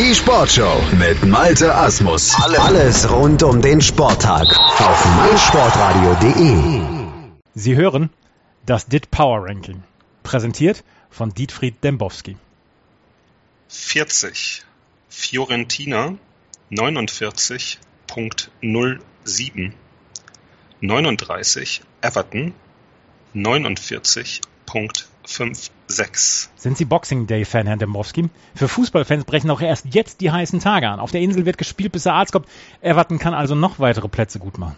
Die Sportshow mit Malte Asmus. Alles rund um den Sporttag auf meinsportradio.de. Sie hören das DIT Power Ranking, präsentiert von Dietfried Dembowski. 40 Fiorentina 49.07 39 Everton 49.56 Sind Sie Boxing Day Fan, Herr Dembowski? Für Fußballfans brechen auch erst jetzt die heißen Tage an. Auf der Insel wird gespielt, bis der Arzt kommt. Everton kann also noch weitere Plätze gut machen.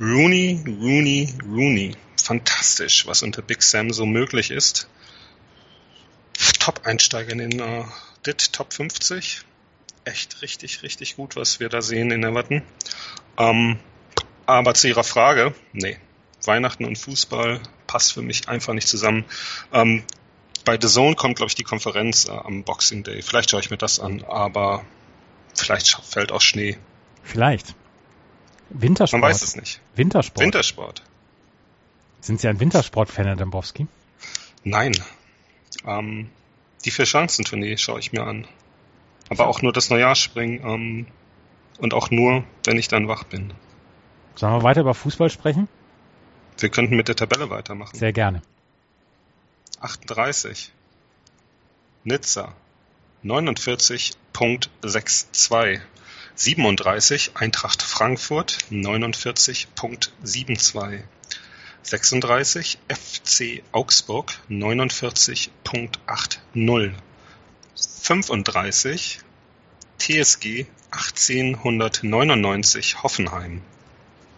Rooney, Rooney, Rooney. Fantastisch, was unter Big Sam so möglich ist. Top-Einsteiger in den uh, DIT Top 50. Echt richtig, richtig gut, was wir da sehen in Everton. Ähm, aber zu Ihrer Frage, nee, Weihnachten und Fußball passt für mich einfach nicht zusammen. Ähm, bei The Zone kommt, glaube ich, die Konferenz äh, am Boxing Day. Vielleicht schaue ich mir das an, aber vielleicht fällt auch Schnee. Vielleicht. Wintersport. Man weiß es nicht. Wintersport. Wintersport. Sind Sie ein Wintersport-Fan, Herr Dembowski? Nein. Ähm, die Vier-Chancen-Tournee schaue ich mir an. Aber auch nur das Neujahrsspringen ähm, und auch nur, wenn ich dann wach bin. Sollen wir weiter über Fußball sprechen? Wir könnten mit der Tabelle weitermachen. Sehr gerne. 38. Nizza 49.62. 37 Eintracht Frankfurt 49.72. 36 FC Augsburg 49.80. 35 TSG 1899 Hoffenheim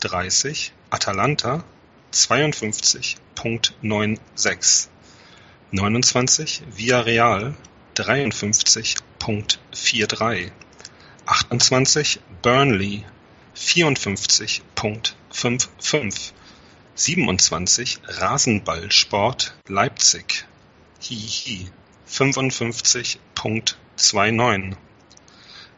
30 Atalanta 52.96. 29 Villarreal 53.43. 28 Burnley 54.55. 27 Rasenballsport Leipzig Hihi 55.29.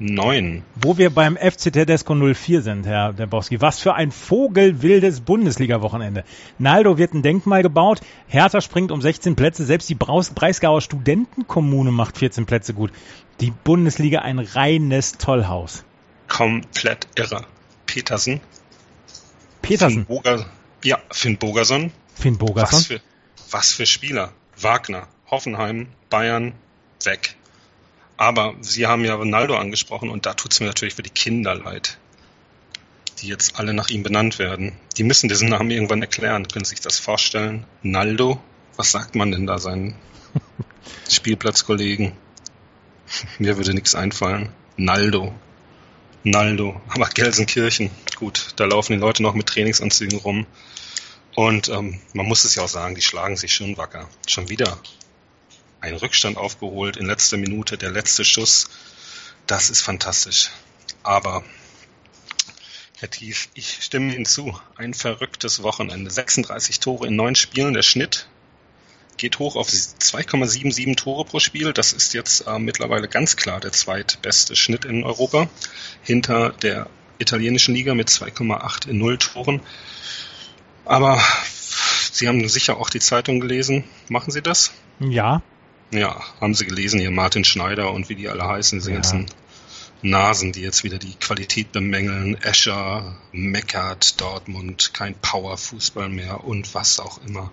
58.39. Wo wir beim FC Tedesco 04 sind, Herr Dembowski, was für ein vogelwildes Bundesliga-Wochenende. Naldo wird ein Denkmal gebaut, Hertha springt um 16 Plätze, selbst die Breisgauer Studentenkommune macht 14 Plätze gut. Die Bundesliga ein reines Tollhaus. Komplett irre. Petersen. Petersen. Finn Boger, ja, Finn Bogerson. Finn Bogerson. Was für, was für Spieler. Wagner, Hoffenheim, Bayern, weg. Aber Sie haben ja Ronaldo angesprochen und da tut es mir natürlich für die Kinder leid, die jetzt alle nach ihm benannt werden. Die müssen diesen Namen irgendwann erklären. Können Sie sich das vorstellen? Naldo? Was sagt man denn da seinen Spielplatzkollegen? Mir würde nichts einfallen. Naldo. Naldo. Aber Gelsenkirchen, gut, da laufen die Leute noch mit Trainingsanzügen rum. Und ähm, man muss es ja auch sagen, die schlagen sich schon wacker. Schon wieder ein Rückstand aufgeholt in letzter Minute, der letzte Schuss. Das ist fantastisch. Aber, Herr Tief, ich stimme Ihnen zu. Ein verrücktes Wochenende. 36 Tore in neun Spielen. Der Schnitt geht hoch auf 2,77 Tore pro Spiel. Das ist jetzt äh, mittlerweile ganz klar der zweitbeste Schnitt in Europa. Hinter der italienischen Liga mit 2,8 in null Toren. Aber Sie haben sicher auch die Zeitung gelesen. Machen Sie das? Ja. Ja, haben Sie gelesen, hier Martin Schneider und wie die alle heißen, diese ja. ganzen Nasen, die jetzt wieder die Qualität bemängeln. Escher, meckert, Dortmund, kein Power-Fußball mehr und was auch immer.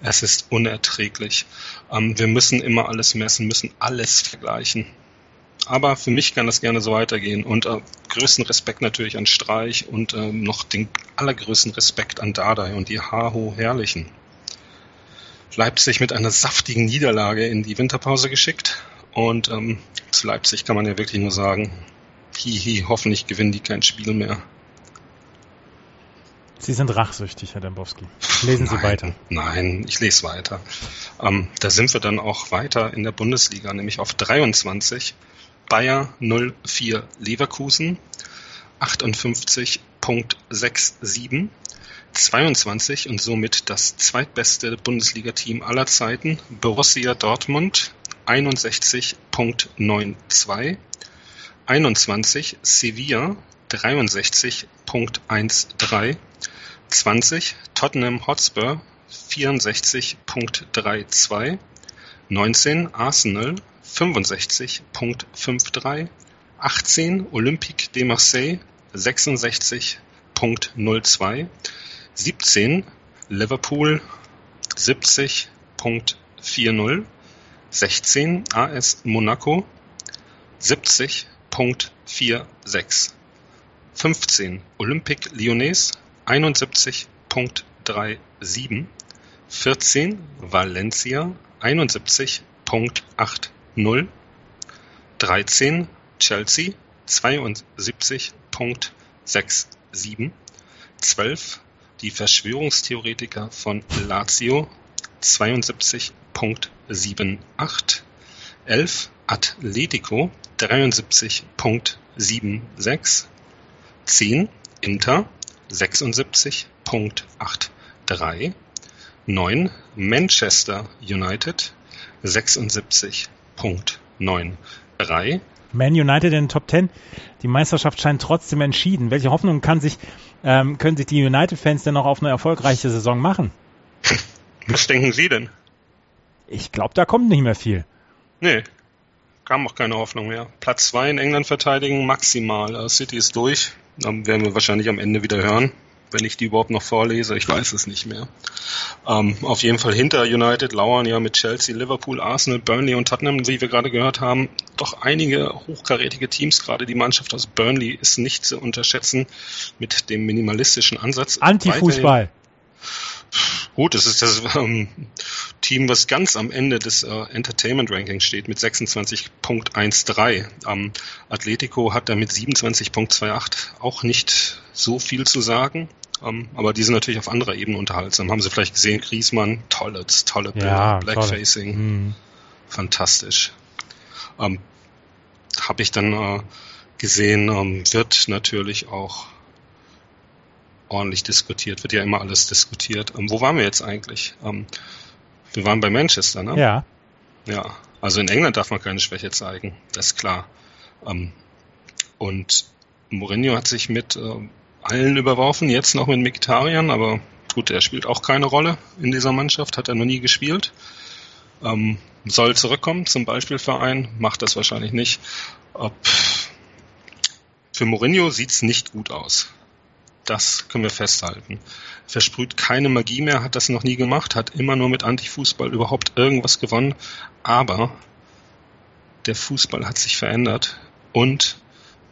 Es ist unerträglich. Ähm, wir müssen immer alles messen, müssen alles vergleichen. Aber für mich kann das gerne so weitergehen. Und äh, größten Respekt natürlich an Streich und äh, noch den allergrößten Respekt an Dardai und die Haho Herrlichen. Leipzig mit einer saftigen Niederlage in die Winterpause geschickt. Und ähm, zu Leipzig kann man ja wirklich nur sagen, hihi, hoffentlich gewinnen die kein Spiel mehr. Sie sind rachsüchtig, Herr Dembowski. Lesen Sie nein, weiter. Nein, ich lese weiter. Ähm, da sind wir dann auch weiter in der Bundesliga, nämlich auf 23. Bayer 04 Leverkusen 58.67. 22 und somit das zweitbeste Bundesliga-Team aller Zeiten, Borussia Dortmund 61.92, 21 Sevilla 63.13, 20 Tottenham Hotspur 64.32, 19 Arsenal 65.53, 18 Olympique de Marseille 66.02, 17 Liverpool 70.40, 16 AS Monaco 70.46, 15 Olympique Lyonnais 71.37, 14 Valencia 71.80, 13 Chelsea 72.67, 12 die Verschwörungstheoretiker von Lazio 72.78, 11 Atletico 73.76, 10 Inter 76.83, 9 Manchester United 76.93. Man United in den Top 10. Die Meisterschaft scheint trotzdem entschieden. Welche Hoffnung kann sich, ähm, können sich die United-Fans denn noch auf eine erfolgreiche Saison machen? Was denken Sie denn? Ich glaube, da kommt nicht mehr viel. Nee, kam auch keine Hoffnung mehr. Platz 2 in England verteidigen, maximal. Uh, City ist durch. Dann werden wir wahrscheinlich am Ende wieder hören, wenn ich die überhaupt noch vorlese. Ich weiß es nicht mehr. Ähm, auf jeden Fall hinter United lauern ja mit Chelsea, Liverpool, Arsenal, Burnley und Tottenham, wie wir gerade gehört haben, doch einige hochkarätige Teams. Gerade die Mannschaft aus Burnley ist nicht zu unterschätzen mit dem minimalistischen Ansatz. Antifußball. Gut, es ist das ähm, Team, was ganz am Ende des äh, Entertainment Rankings steht mit 26.13. Ähm, Atletico hat da mit 27.28 auch nicht so viel zu sagen. Ähm, aber die sind natürlich auf anderer Ebene unterhaltsam. Haben Sie vielleicht gesehen, Griesmann, tolles, tolle Bilder, Ja, Blackfacing, Hm. fantastisch. Ähm, Habe ich dann äh, gesehen, ähm, wird natürlich auch ordentlich diskutiert, wird ja immer alles diskutiert. Ähm, wo waren wir jetzt eigentlich? Ähm, wir waren bei Manchester, ne? Ja. Ja, also in England darf man keine Schwäche zeigen, das ist klar. Ähm, und Mourinho hat sich mit allen überworfen, jetzt noch mit Mkhitaryan, aber gut, er spielt auch keine Rolle in dieser Mannschaft, hat er noch nie gespielt. Ähm, soll zurückkommen zum Beispielverein, macht das wahrscheinlich nicht. Ob, für Mourinho sieht's nicht gut aus. Das können wir festhalten. Versprüht keine Magie mehr, hat das noch nie gemacht, hat immer nur mit Antifußball überhaupt irgendwas gewonnen. Aber der Fußball hat sich verändert und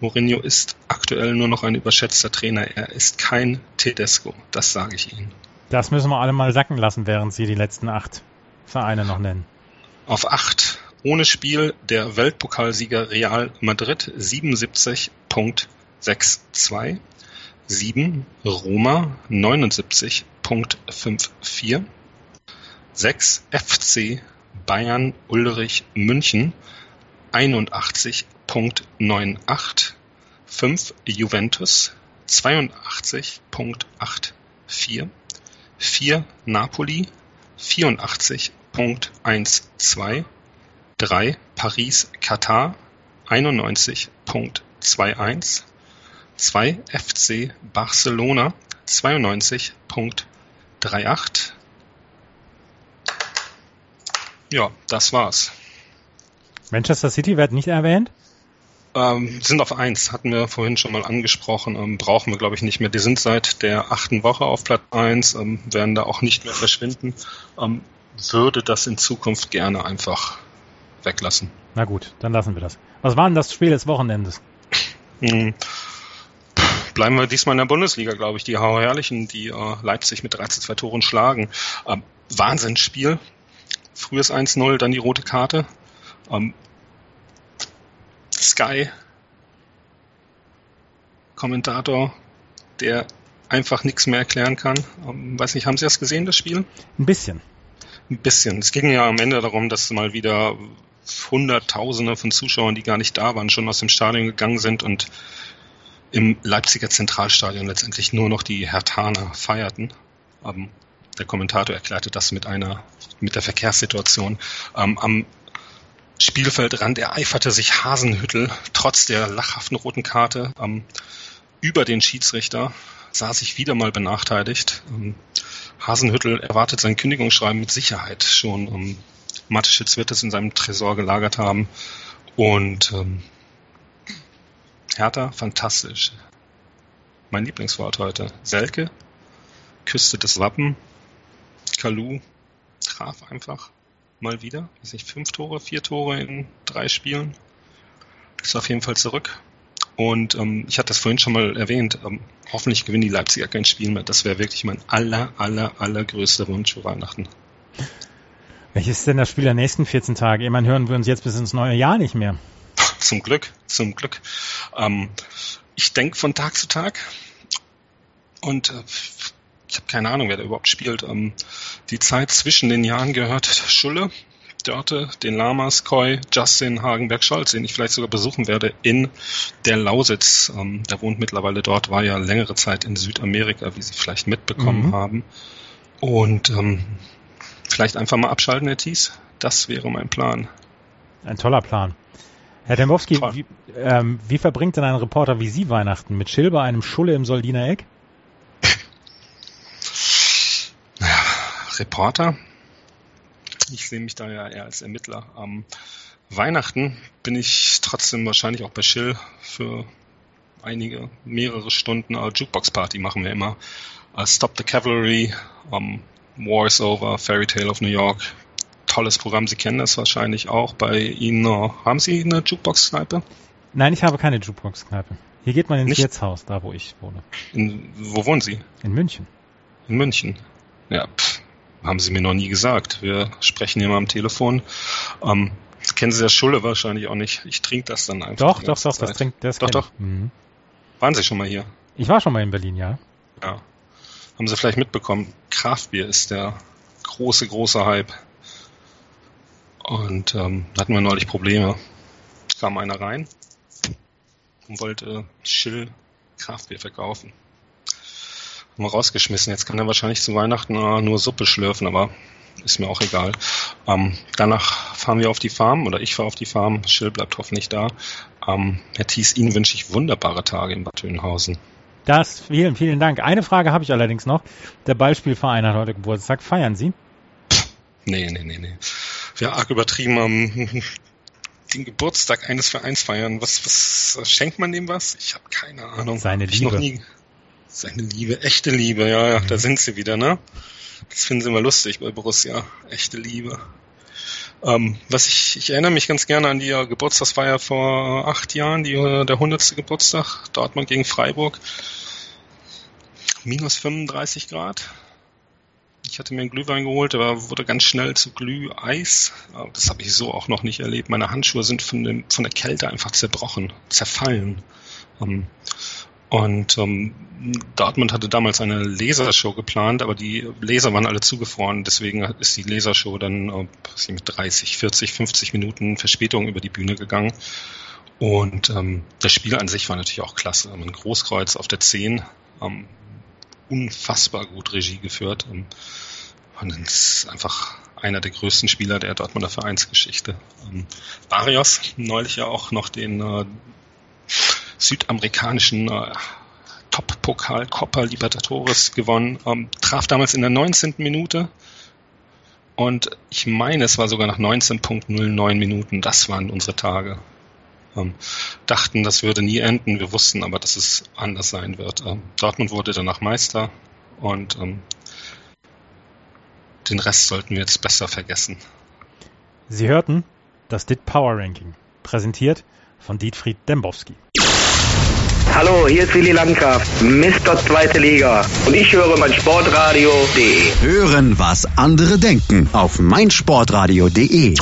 Mourinho ist aktuell nur noch ein überschätzter Trainer. Er ist kein Tedesco, das sage ich Ihnen. Das müssen wir alle mal sacken lassen, während Sie die letzten acht Vereine noch nennen. Auf acht ohne Spiel der Weltpokalsieger Real Madrid 77.62. 7 Roma 79.54. 6 FC Bayern Ulrich München 81.98. 5 Juventus 82.84. 4 Napoli 84.12. 3 Paris Katar 91.21. 2 FC Barcelona 92.38. Ja, das war's. Manchester City wird nicht erwähnt. Ähm, sind auf eins, hatten wir vorhin schon mal angesprochen, ähm, brauchen wir glaube ich nicht mehr. Die sind seit der achten Woche auf Platz eins, ähm, werden da auch nicht mehr verschwinden. Ähm, würde das in Zukunft gerne einfach weglassen. Na gut, dann lassen wir das. Was war denn das Spiel des Wochenendes? Hm. Bleiben wir diesmal in der Bundesliga, glaube ich. Die Herrlichen, die äh, Leipzig mit 13 2 Toren schlagen. Ähm, Wahnsinnsspiel. Frühes 1-0, dann die rote Karte. Ähm, Sky Kommentator, der einfach nichts mehr erklären kann. Ähm, weiß nicht, haben Sie das gesehen, das Spiel? Ein bisschen. Ein bisschen. Es ging ja am Ende darum, dass mal wieder Hunderttausende von Zuschauern, die gar nicht da waren, schon aus dem Stadion gegangen sind und im Leipziger Zentralstadion letztendlich nur noch die Hertaner feierten. Ähm, der Kommentator erklärte das mit einer, mit der Verkehrssituation. Ähm, am Spielfeldrand ereiferte sich Hasenhüttel trotz der lachhaften roten Karte ähm, über den Schiedsrichter, sah sich wieder mal benachteiligt. Ähm, Hasenhüttel erwartet sein Kündigungsschreiben mit Sicherheit schon. Ähm, Mateschitz wird es in seinem Tresor gelagert haben. Und ähm, Hertha, fantastisch. Mein Lieblingswort heute. Selke küsste das Wappen. Kalu traf einfach mal wieder. Weiß nicht, fünf Tore, vier Tore in drei Spielen. Ist auf jeden Fall zurück. Und ähm, ich hatte das vorhin schon mal erwähnt. Ähm, hoffentlich gewinnen die Leipziger kein Spiel mehr. Das wäre wirklich mein aller, aller, allergrößter Wunsch für Weihnachten. Welches ist denn das Spiel der nächsten 14 Tage? Immerhin hören wir uns jetzt bis ins neue Jahr nicht mehr. Zum Glück, zum Glück. Ähm, ich denke von Tag zu Tag und äh, ich habe keine Ahnung, wer da überhaupt spielt. Ähm, die Zeit zwischen den Jahren gehört Schulle, Dörte, den Lamas, Koi, Justin, Hagenberg, Scholz, den ich vielleicht sogar besuchen werde in der Lausitz. Ähm, der wohnt mittlerweile dort, war ja längere Zeit in Südamerika, wie Sie vielleicht mitbekommen mhm. haben. Und ähm, vielleicht einfach mal abschalten, Herr Thies. Das wäre mein Plan. Ein toller Plan. Herr Dembowski, wie, ähm, wie, verbringt denn ein Reporter wie Sie Weihnachten? Mit Schill bei einem Schulle im Soldiner Eck? Reporter? Ich sehe mich da ja eher als Ermittler. Am Weihnachten bin ich trotzdem wahrscheinlich auch bei Schill für einige, mehrere Stunden. Uh, Jukebox Party machen wir immer. Uh, Stop the Cavalry, um, War is Over, Fairy Tale of New York, tolles Programm. Sie kennen das wahrscheinlich auch. Bei Ihnen haben Sie eine Jukebox-Kneipe? Nein, ich habe keine Jukebox-Kneipe. Hier geht man ins Nicht? Wirtshaus, da wo ich wohne. In, wo wohnen Sie? In München. In München. Ja, pff, haben Sie mir noch nie gesagt. Wir sprechen mal am Telefon. Ähm, kennen Sie das Schulle wahrscheinlich auch nicht. Ich trinke das dann einfach. Doch, doch, doch, das trinkt, das Doch, doch. Mhm. Waren Sie schon mal hier? Ich war schon mal in Berlin, ja. Ja. Haben Sie vielleicht mitbekommen, Kraftbier ist der große, große Hype. Und ähm, da hatten wir neulich Probleme. Kam einer rein und wollte Schill Kraftbier verkaufen. Haben wir rausgeschmissen. Jetzt kann er wahrscheinlich zu Weihnachten äh, nur Suppe schlürfen, aber ist mir auch egal. Ähm, danach fahren wir auf die Farm oder ich fahre auf die Farm. Schill bleibt hoffentlich da. Ähm, Herr Thies, Ihnen wünsche ich wunderbare Tage in Bad Oeynhausen. Das, vielen, vielen Dank. Eine Frage habe ich allerdings noch. Der Ballspielverein hat heute Geburtstag. Feiern Sie? Nee, nee, nee, nee ja arg übertrieben am den Geburtstag eines Vereins feiern. Was, was schenkt man dem was? Ich habe keine Ahnung. Seine Liebe. Seine Liebe, echte Liebe, ja, ja, mhm. da sind sie wieder, ne? Das finden sie immer lustig bei Borussia. Echte Liebe. Ähm, was ich, ich erinnere mich ganz gerne an die Geburtstagsfeier vor acht Jahren, die, der hundertste Geburtstag, Dortmund gegen Freiburg. Minus 35 Grad. Ich hatte mir einen Glühwein geholt, der wurde ganz schnell zu Glüheis. Das habe ich so auch noch nicht erlebt. Meine Handschuhe sind von, dem, von der Kälte einfach zerbrochen, zerfallen. Ähm, und ähm, Dortmund hatte damals eine Lasershow geplant, aber die Laser waren alle zugefroren. Deswegen ist die Lasershow dann äh, mit 30, 40, 50 Minuten Verspätung über die Bühne gegangen. Und ähm, das Spiel an sich war natürlich auch klasse. Ein Großkreuz auf der 10, ähm, unfassbar gut Regie geführt. Und ist einfach einer der größten Spieler der Dortmunder Vereinsgeschichte. Ähm, Barrios, neulich ja auch noch den äh, südamerikanischen äh, Top-Pokal Copa Libertadores gewonnen, ähm, traf damals in der 19. Minute und ich meine, es war sogar nach 19.09 Minuten. Das waren unsere Tage. Ähm, dachten, das würde nie enden. Wir wussten aber, dass es anders sein wird. Ähm, Dortmund wurde danach Meister und ähm, den Rest sollten wir jetzt besser vergessen. Sie hörten das DIT Power Ranking, präsentiert von Dietfried Dembowski. Hallo, hier ist Willi Landgraf, Mr. Zweite Liga. Und ich höre mein Sportradio.de. Hören, was andere denken auf meinsportradio.de.